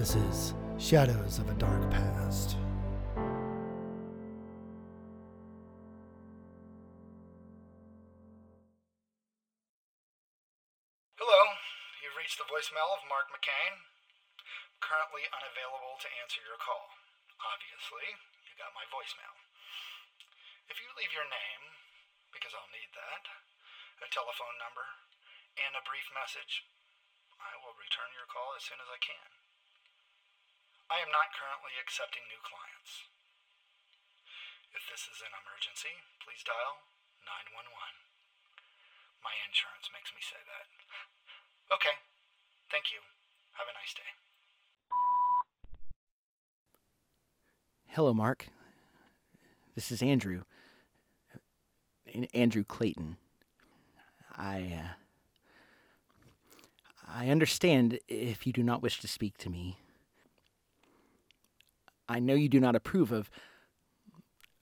This is Shadows of a Dark Past. Hello, you've reached the voicemail of Mark McCain. Currently unavailable to answer your call. Obviously, you got my voicemail. If you leave your name, because I'll need that, a telephone number, and a brief message, I will return your call as soon as I can. I am not currently accepting new clients. If this is an emergency, please dial 911. My insurance makes me say that. Okay. Thank you. Have a nice day. Hello, Mark. This is Andrew. Andrew Clayton. I. Uh, I understand if you do not wish to speak to me. I know you do not approve of.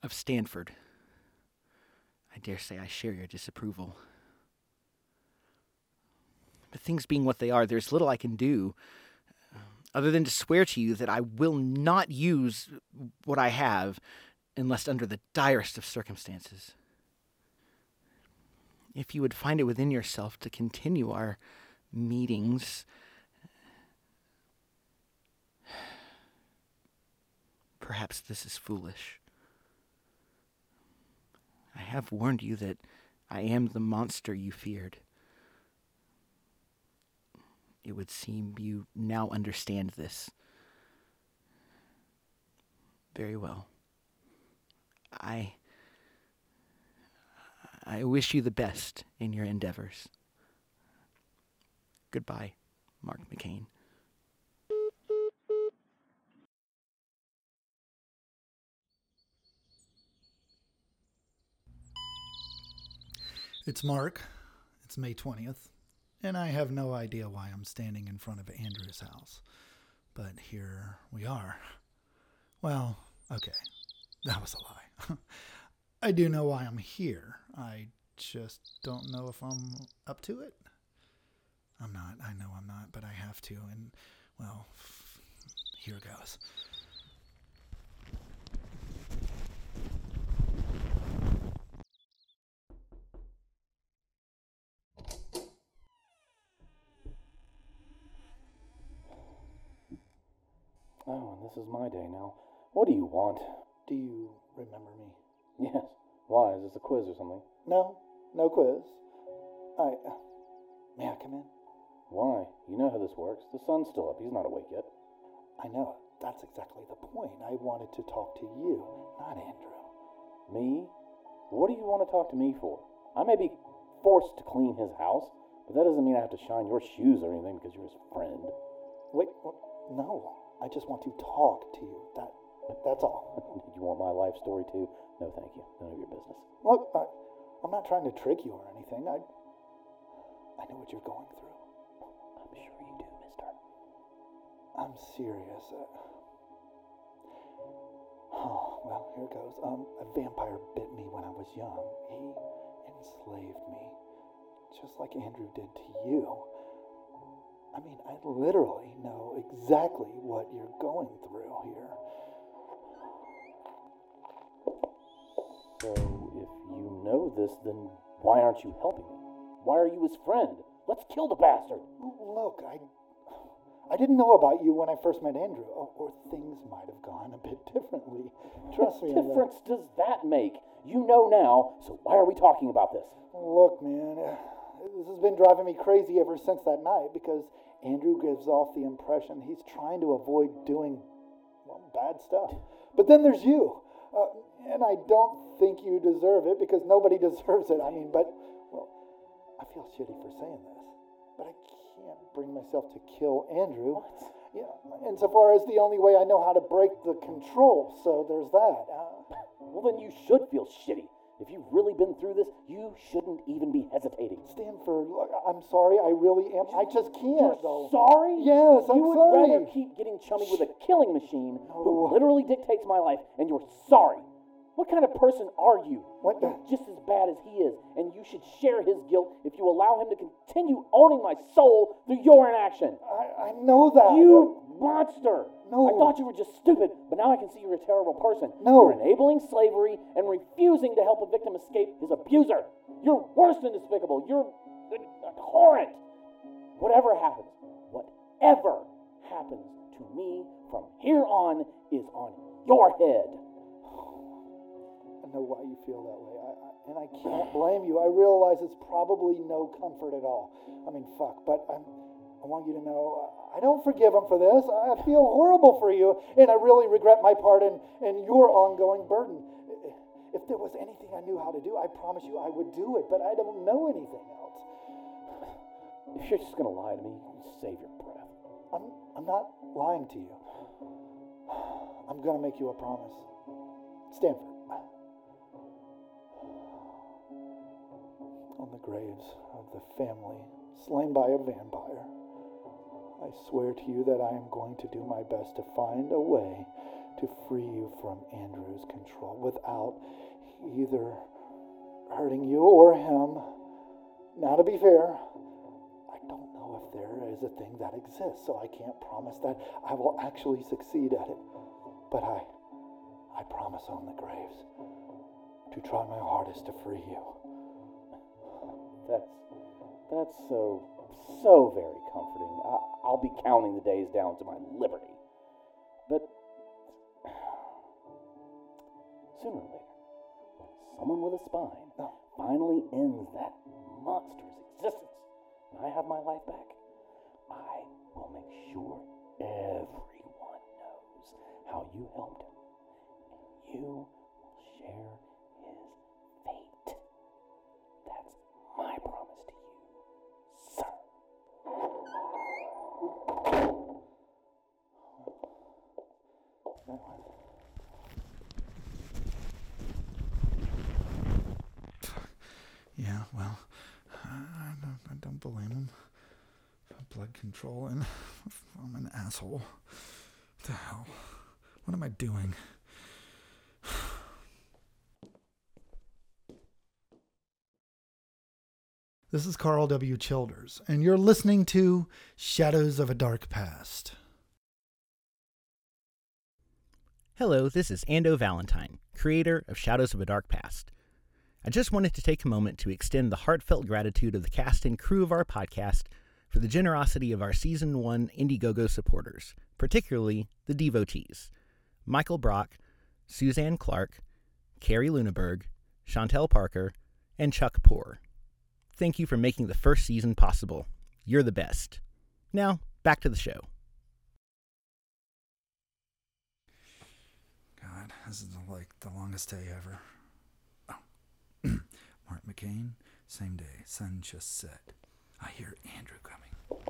of Stanford. I dare say I share your disapproval. But things being what they are, there's little I can do uh, other than to swear to you that I will not use what I have unless under the direst of circumstances. If you would find it within yourself to continue our meetings, perhaps this is foolish. I have warned you that I am the monster you feared. It would seem you now understand this. Very well. I. I wish you the best in your endeavors. Goodbye, Mark McCain. It's Mark. It's May 20th, and I have no idea why I'm standing in front of Andrew's house. But here we are. Well, okay, that was a lie. I do know why I'm here. I just don't know if I'm up to it. I'm not. I know I'm not, but I have to, and, well, here goes. This is my day now. What do you want? Do you remember me? Yes. Why? Is this a quiz or something? No, no quiz. I. Uh, may I come in? Why? You know how this works. The sun's still up. He's not awake yet. I know. That's exactly the point. I wanted to talk to you, not Andrew. Me? What do you want to talk to me for? I may be forced to clean his house, but that doesn't mean I have to shine your shoes or anything because you're his friend. Wait, wh- no. I just want to talk to you. That, that's all. you want my life story too? No, thank you. None of your business. Look, I, I'm not trying to trick you or anything. I, I know what you're going through. I'm sure you do, mister. I'm serious. Uh, oh, well, here goes. Um, a vampire bit me when I was young. He enslaved me, just like Andrew did to you. I mean, I literally know exactly what you're going through here. So, if you know this, then why aren't you helping me? Why are you his friend? Let's kill the bastard. Look, I, I didn't know about you when I first met Andrew, or, or things might have gone a bit differently. Trust me. What difference does that make? You know now, so why are we talking about this? Look, man, this has been driving me crazy ever since that night because Andrew gives off the impression he's trying to avoid doing well, bad stuff. But then there's you. Uh, and I don't think you deserve it because nobody deserves it. I mean, but, well, I feel shitty for saying this, but I can't bring myself to kill Andrew. Yeah, insofar as the only way I know how to break the control, so there's that. Uh, Well, then you should feel shitty. If you've really been through this, you shouldn't even be hesitating. Stanford, look, I'm sorry, I really am. I just can't, You're sorry? Yes, I'm sorry. you would sorry. rather keep getting chummy with a killing machine who literally dictates my life, and you're sorry. What kind of person are you? What the- You're just as bad as he is, and you should share his guilt if you allow him to continue owning my soul through your inaction. I, I know that. You monster! No. I thought you were just stupid, but now I can see you're a terrible person. No. You're enabling slavery and refusing to help a victim escape his abuser. You're worse than despicable. You're abhorrent. Whatever happens, whatever happens to me from here on is on your head. I know why you feel that way, I, I, and I can't blame you. I realize it's probably no comfort at all. I mean, fuck, but I'm, I want you to know uh, I don't forgive him for this. I feel horrible for you, and I really regret my part in, in your ongoing burden. If there was anything I knew how to do, I promise you I would do it, but I don't know anything else. If you're just gonna lie to me, save your breath. I'm, I'm not lying to you. I'm going to make you a promise. Stanford. On the graves of the family slain by a vampire, I swear to you that I am going to do my best to find a way to free you from Andrew's control without either hurting you or him. Now, to be fair, I don't know if there is a thing that exists, so I can't promise that I will actually succeed at it. But I, I promise on the graves to try my hardest to free you. That's that's so so very comforting. I, I'll be counting the days down to my liberty. But sooner or later, when someone with a spine oh. finally ends that monster's existence, and I have my life back, I will make sure everyone knows how you helped him, and you will share control and I'm an asshole. What the hell? What am I doing? This is Carl W. Childers, and you're listening to Shadows of a Dark Past. Hello, this is Ando Valentine, creator of Shadows of a Dark Past. I just wanted to take a moment to extend the heartfelt gratitude of the cast and crew of our podcast for the generosity of our Season 1 Indiegogo supporters, particularly the devotees Michael Brock, Suzanne Clark, Carrie Luneberg, Chantel Parker, and Chuck Poor. Thank you for making the first season possible. You're the best. Now, back to the show. God, this is like the longest day ever. Oh. Mark McCain, same day, sun just set. I hear Andrew coming.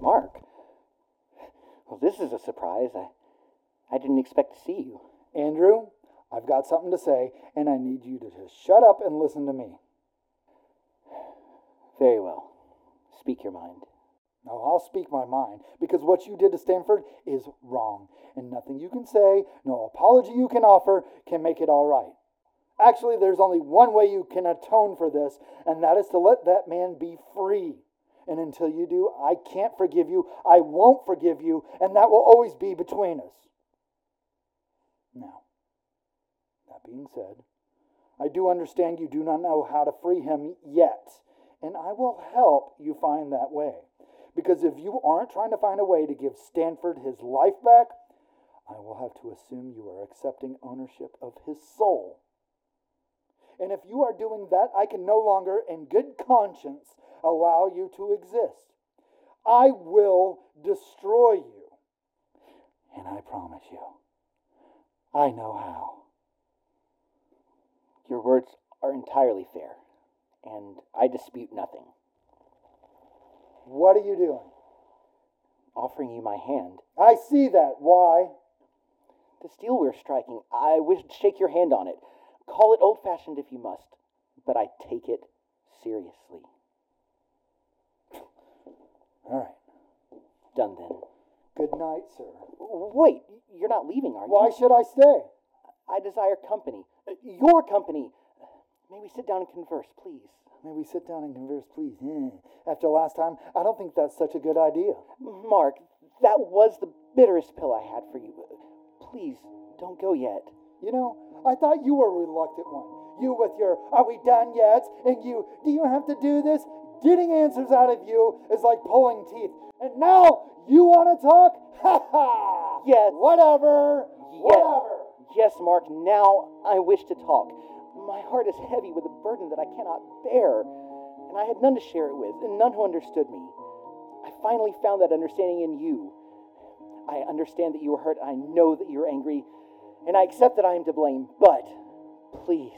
Mark. Well, this is a surprise. I, I didn't expect to see you. Andrew, I've got something to say, and I need you to just shut up and listen to me. Very well. Speak your mind. No, I'll speak my mind because what you did to Stanford is wrong, and nothing you can say, no apology you can offer, can make it all right. Actually, there's only one way you can atone for this, and that is to let that man be free. And until you do, I can't forgive you, I won't forgive you, and that will always be between us. Now, that being said, I do understand you do not know how to free him yet, and I will help you find that way. Because if you aren't trying to find a way to give Stanford his life back, I will have to assume you are accepting ownership of his soul. And if you are doing that, I can no longer, in good conscience, allow you to exist. I will destroy you. And I promise you, I know how. Your words are entirely fair, and I dispute nothing. What are you doing? Offering you my hand. I see that. Why? The steel we're striking, I wish to shake your hand on it. Call it old fashioned if you must, but I take it seriously. All right. Done then. Good night, sir. Wait, you're not leaving, are you? Why should I stay? I desire company. Uh, Your company. May we sit down and converse, please? May we sit down and converse, please? Eh. After last time, I don't think that's such a good idea. Mark, that was the bitterest pill I had for you. Please, don't go yet. You know, I thought you were a reluctant one. You with your, are we done yet? And you, do you have to do this? Getting answers out of you is like pulling teeth. And now you want to talk? Ha ha! Yes. Whatever. Yes. Whatever. Yes, Mark, now I wish to talk. My heart is heavy with a burden that I cannot bear, and I had none to share it with, and none who understood me. I finally found that understanding in you. I understand that you were hurt, I know that you're angry, and I accept that I am to blame, but please,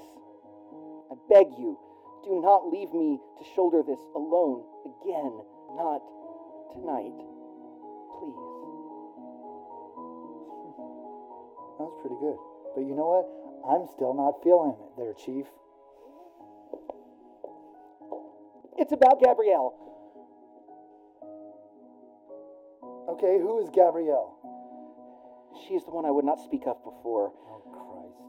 I beg you, do not leave me to shoulder this alone again. Not tonight. Please. That was pretty good. But you know what? I'm still not feeling it there, Chief. It's about Gabrielle. Okay, who is Gabrielle? She is the one I would not speak of before. Oh, Christ.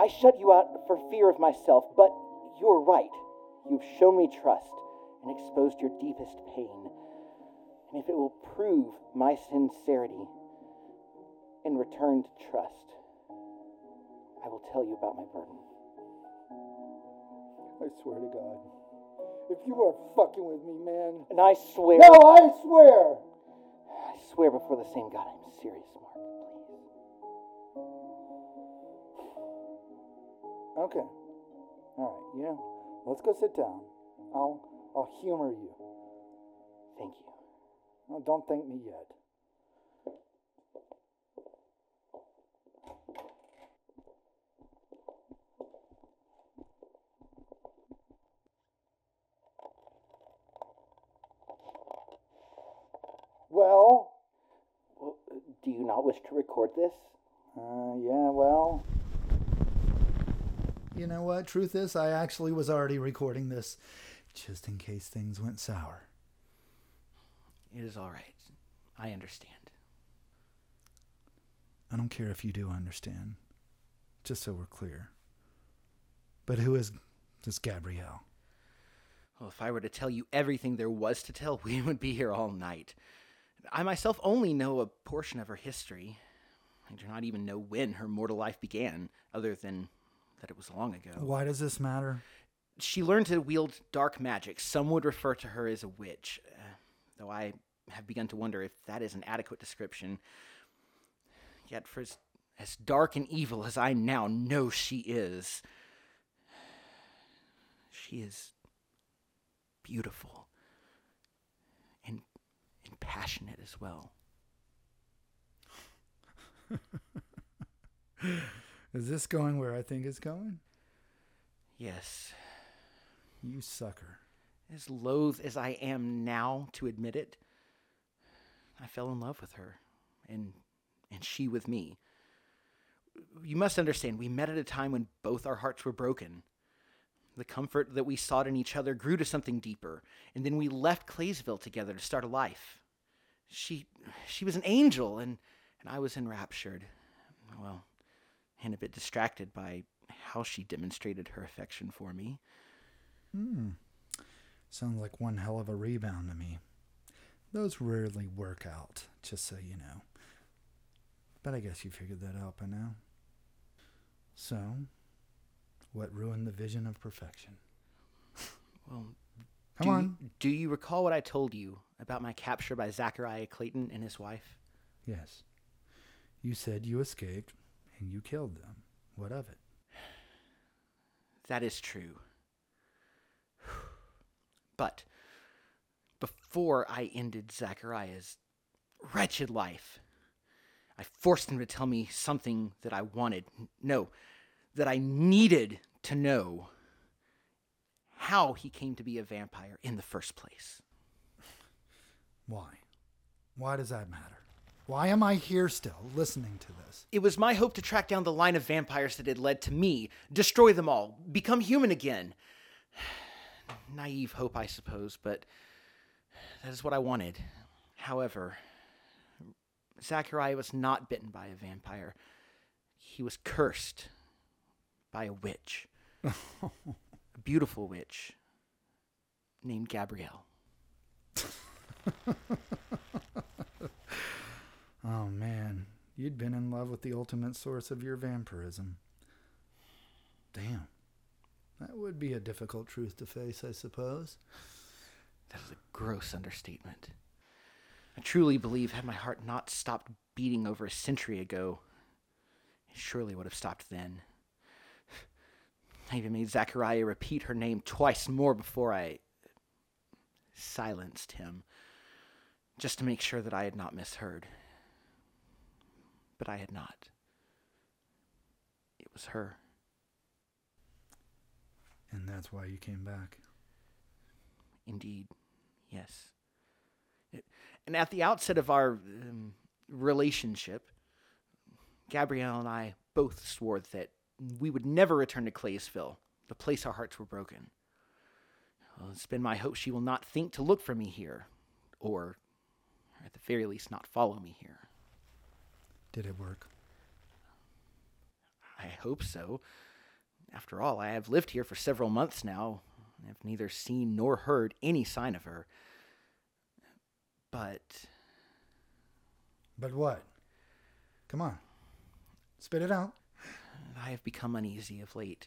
I shut you out for fear of myself, but you're right. You've shown me trust and exposed your deepest pain. And if it will prove my sincerity and returned trust, I will tell you about my burden. I swear to God. If you are fucking with me, man. And I swear, No, I swear. I swear before the same God, I'm serious, Mark. Okay. All right. Yeah. let's go sit down. I'll I'll humor you. Thank you. Oh, don't thank me yet. Well, Well, uh, do you not wish to record this? uh, yeah, well. You know what? Truth is, I actually was already recording this just in case things went sour. It is all right. I understand. I don't care if you do understand, just so we're clear. But who is this Gabrielle? Well, if I were to tell you everything there was to tell, we would be here all night. I myself only know a portion of her history. I do not even know when her mortal life began, other than that it was long ago. Why does this matter? She learned to wield dark magic. Some would refer to her as a witch, uh, though I have begun to wonder if that is an adequate description. Yet, for as, as dark and evil as I now know she is, she is beautiful and, and passionate as well. Is this going where I think it's going? Yes, You sucker. as loath as I am now to admit it, I fell in love with her, and and she with me. You must understand, we met at a time when both our hearts were broken. The comfort that we sought in each other grew to something deeper, and then we left Claysville together to start a life. She she was an angel, and and I was enraptured. Well, and a bit distracted by how she demonstrated her affection for me. Hmm. Sounds like one hell of a rebound to me. Those rarely work out, just so you know. But I guess you figured that out by now. So, what ruined the vision of perfection? Well, Come do on. You, do you recall what I told you about my capture by Zachariah Clayton and his wife? Yes. You said you escaped and you killed them. What of it? That is true. But before I ended Zachariah's wretched life, I forced him to tell me something that I wanted. No, that I needed to know how he came to be a vampire in the first place. Why? Why does that matter? Why am I here still listening to this? It was my hope to track down the line of vampires that had led to me, destroy them all, become human again. Naive hope, I suppose, but that is what I wanted. However, Zachariah was not bitten by a vampire, he was cursed by a witch. A beautiful witch named Gabrielle. oh man, you'd been in love with the ultimate source of your vampirism. Damn. That would be a difficult truth to face, I suppose. That is a gross understatement. I truly believe, had my heart not stopped beating over a century ago, it surely would have stopped then. I even made Zachariah repeat her name twice more before I silenced him, just to make sure that I had not misheard. But I had not. It was her. And that's why you came back. Indeed, yes. And at the outset of our um, relationship, Gabrielle and I both swore that we would never return to Claysville, the place our hearts were broken. Well, it's been my hope she will not think to look for me here, or at the very least, not follow me here. Did it work? I hope so. After all, I have lived here for several months now, and have neither seen nor heard any sign of her. But. But what? Come on. Spit it out. I have become uneasy of late.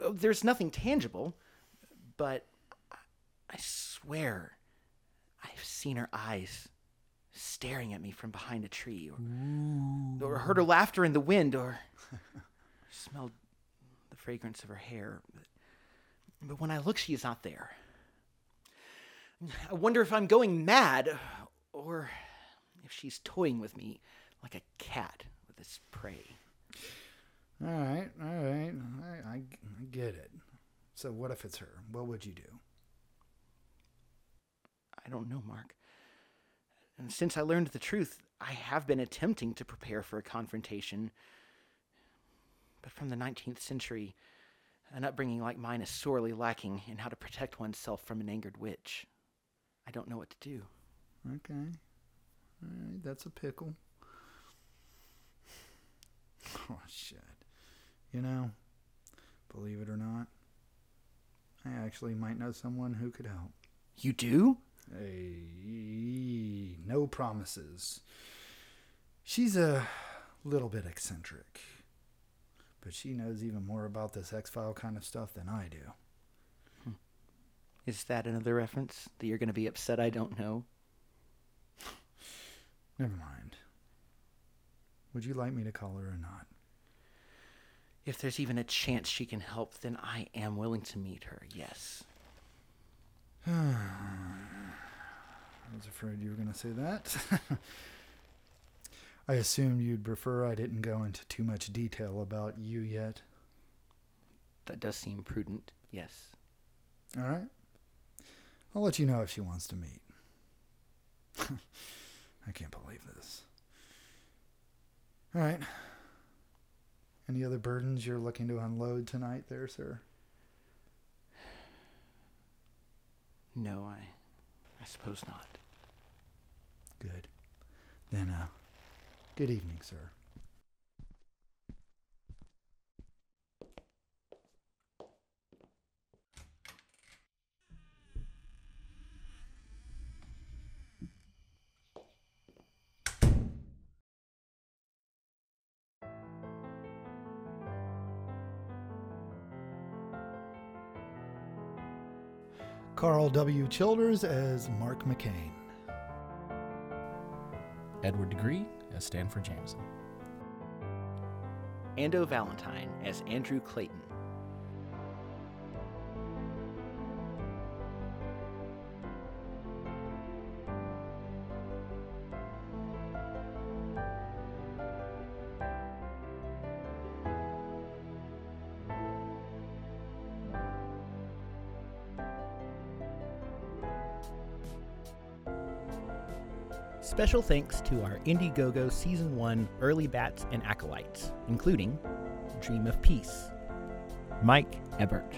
Oh, there's nothing tangible, but I swear I've seen her eyes staring at me from behind a tree, or, or heard her laughter in the wind, or smelled the fragrance of her hair. But when I look, she is not there. I wonder if I'm going mad, or if she's toying with me like a cat with its prey. All right, all right. I, I, I get it. So, what if it's her? What would you do? I don't know, Mark. And since I learned the truth, I have been attempting to prepare for a confrontation. But from the 19th century, an upbringing like mine is sorely lacking in how to protect oneself from an angered witch. I don't know what to do. Okay. All right, that's a pickle. Oh, shit. You know, believe it or not, I actually might know someone who could help. You do? Hey, no promises. She's a little bit eccentric, but she knows even more about this X File kind of stuff than I do. Is that another reference that you're going to be upset I don't know? Never mind. Would you like me to call her or not? If there's even a chance she can help, then I am willing to meet her, yes. I was afraid you were going to say that. I assumed you'd prefer I didn't go into too much detail about you yet. That does seem prudent, yes. All right. I'll let you know if she wants to meet. I can't believe this. All right. Any other burdens you're looking to unload tonight, there, sir? No, I. I suppose not. Good. Then, uh, good evening, sir. Carl W. Childers as Mark McCain. Edward Degree as Stanford Jameson. Ando Valentine as Andrew Clayton. Special thanks to our Indiegogo Season 1 early bats and acolytes, including Dream of Peace, Mike Ebert,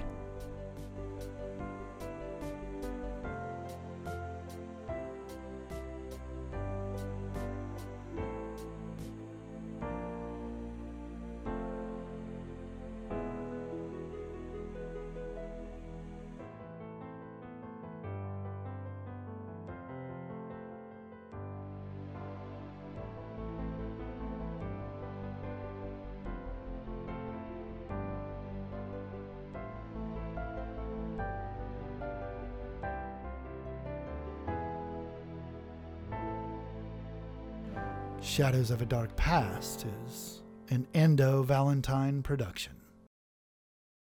Shadows of a Dark Past is an Ando Valentine production.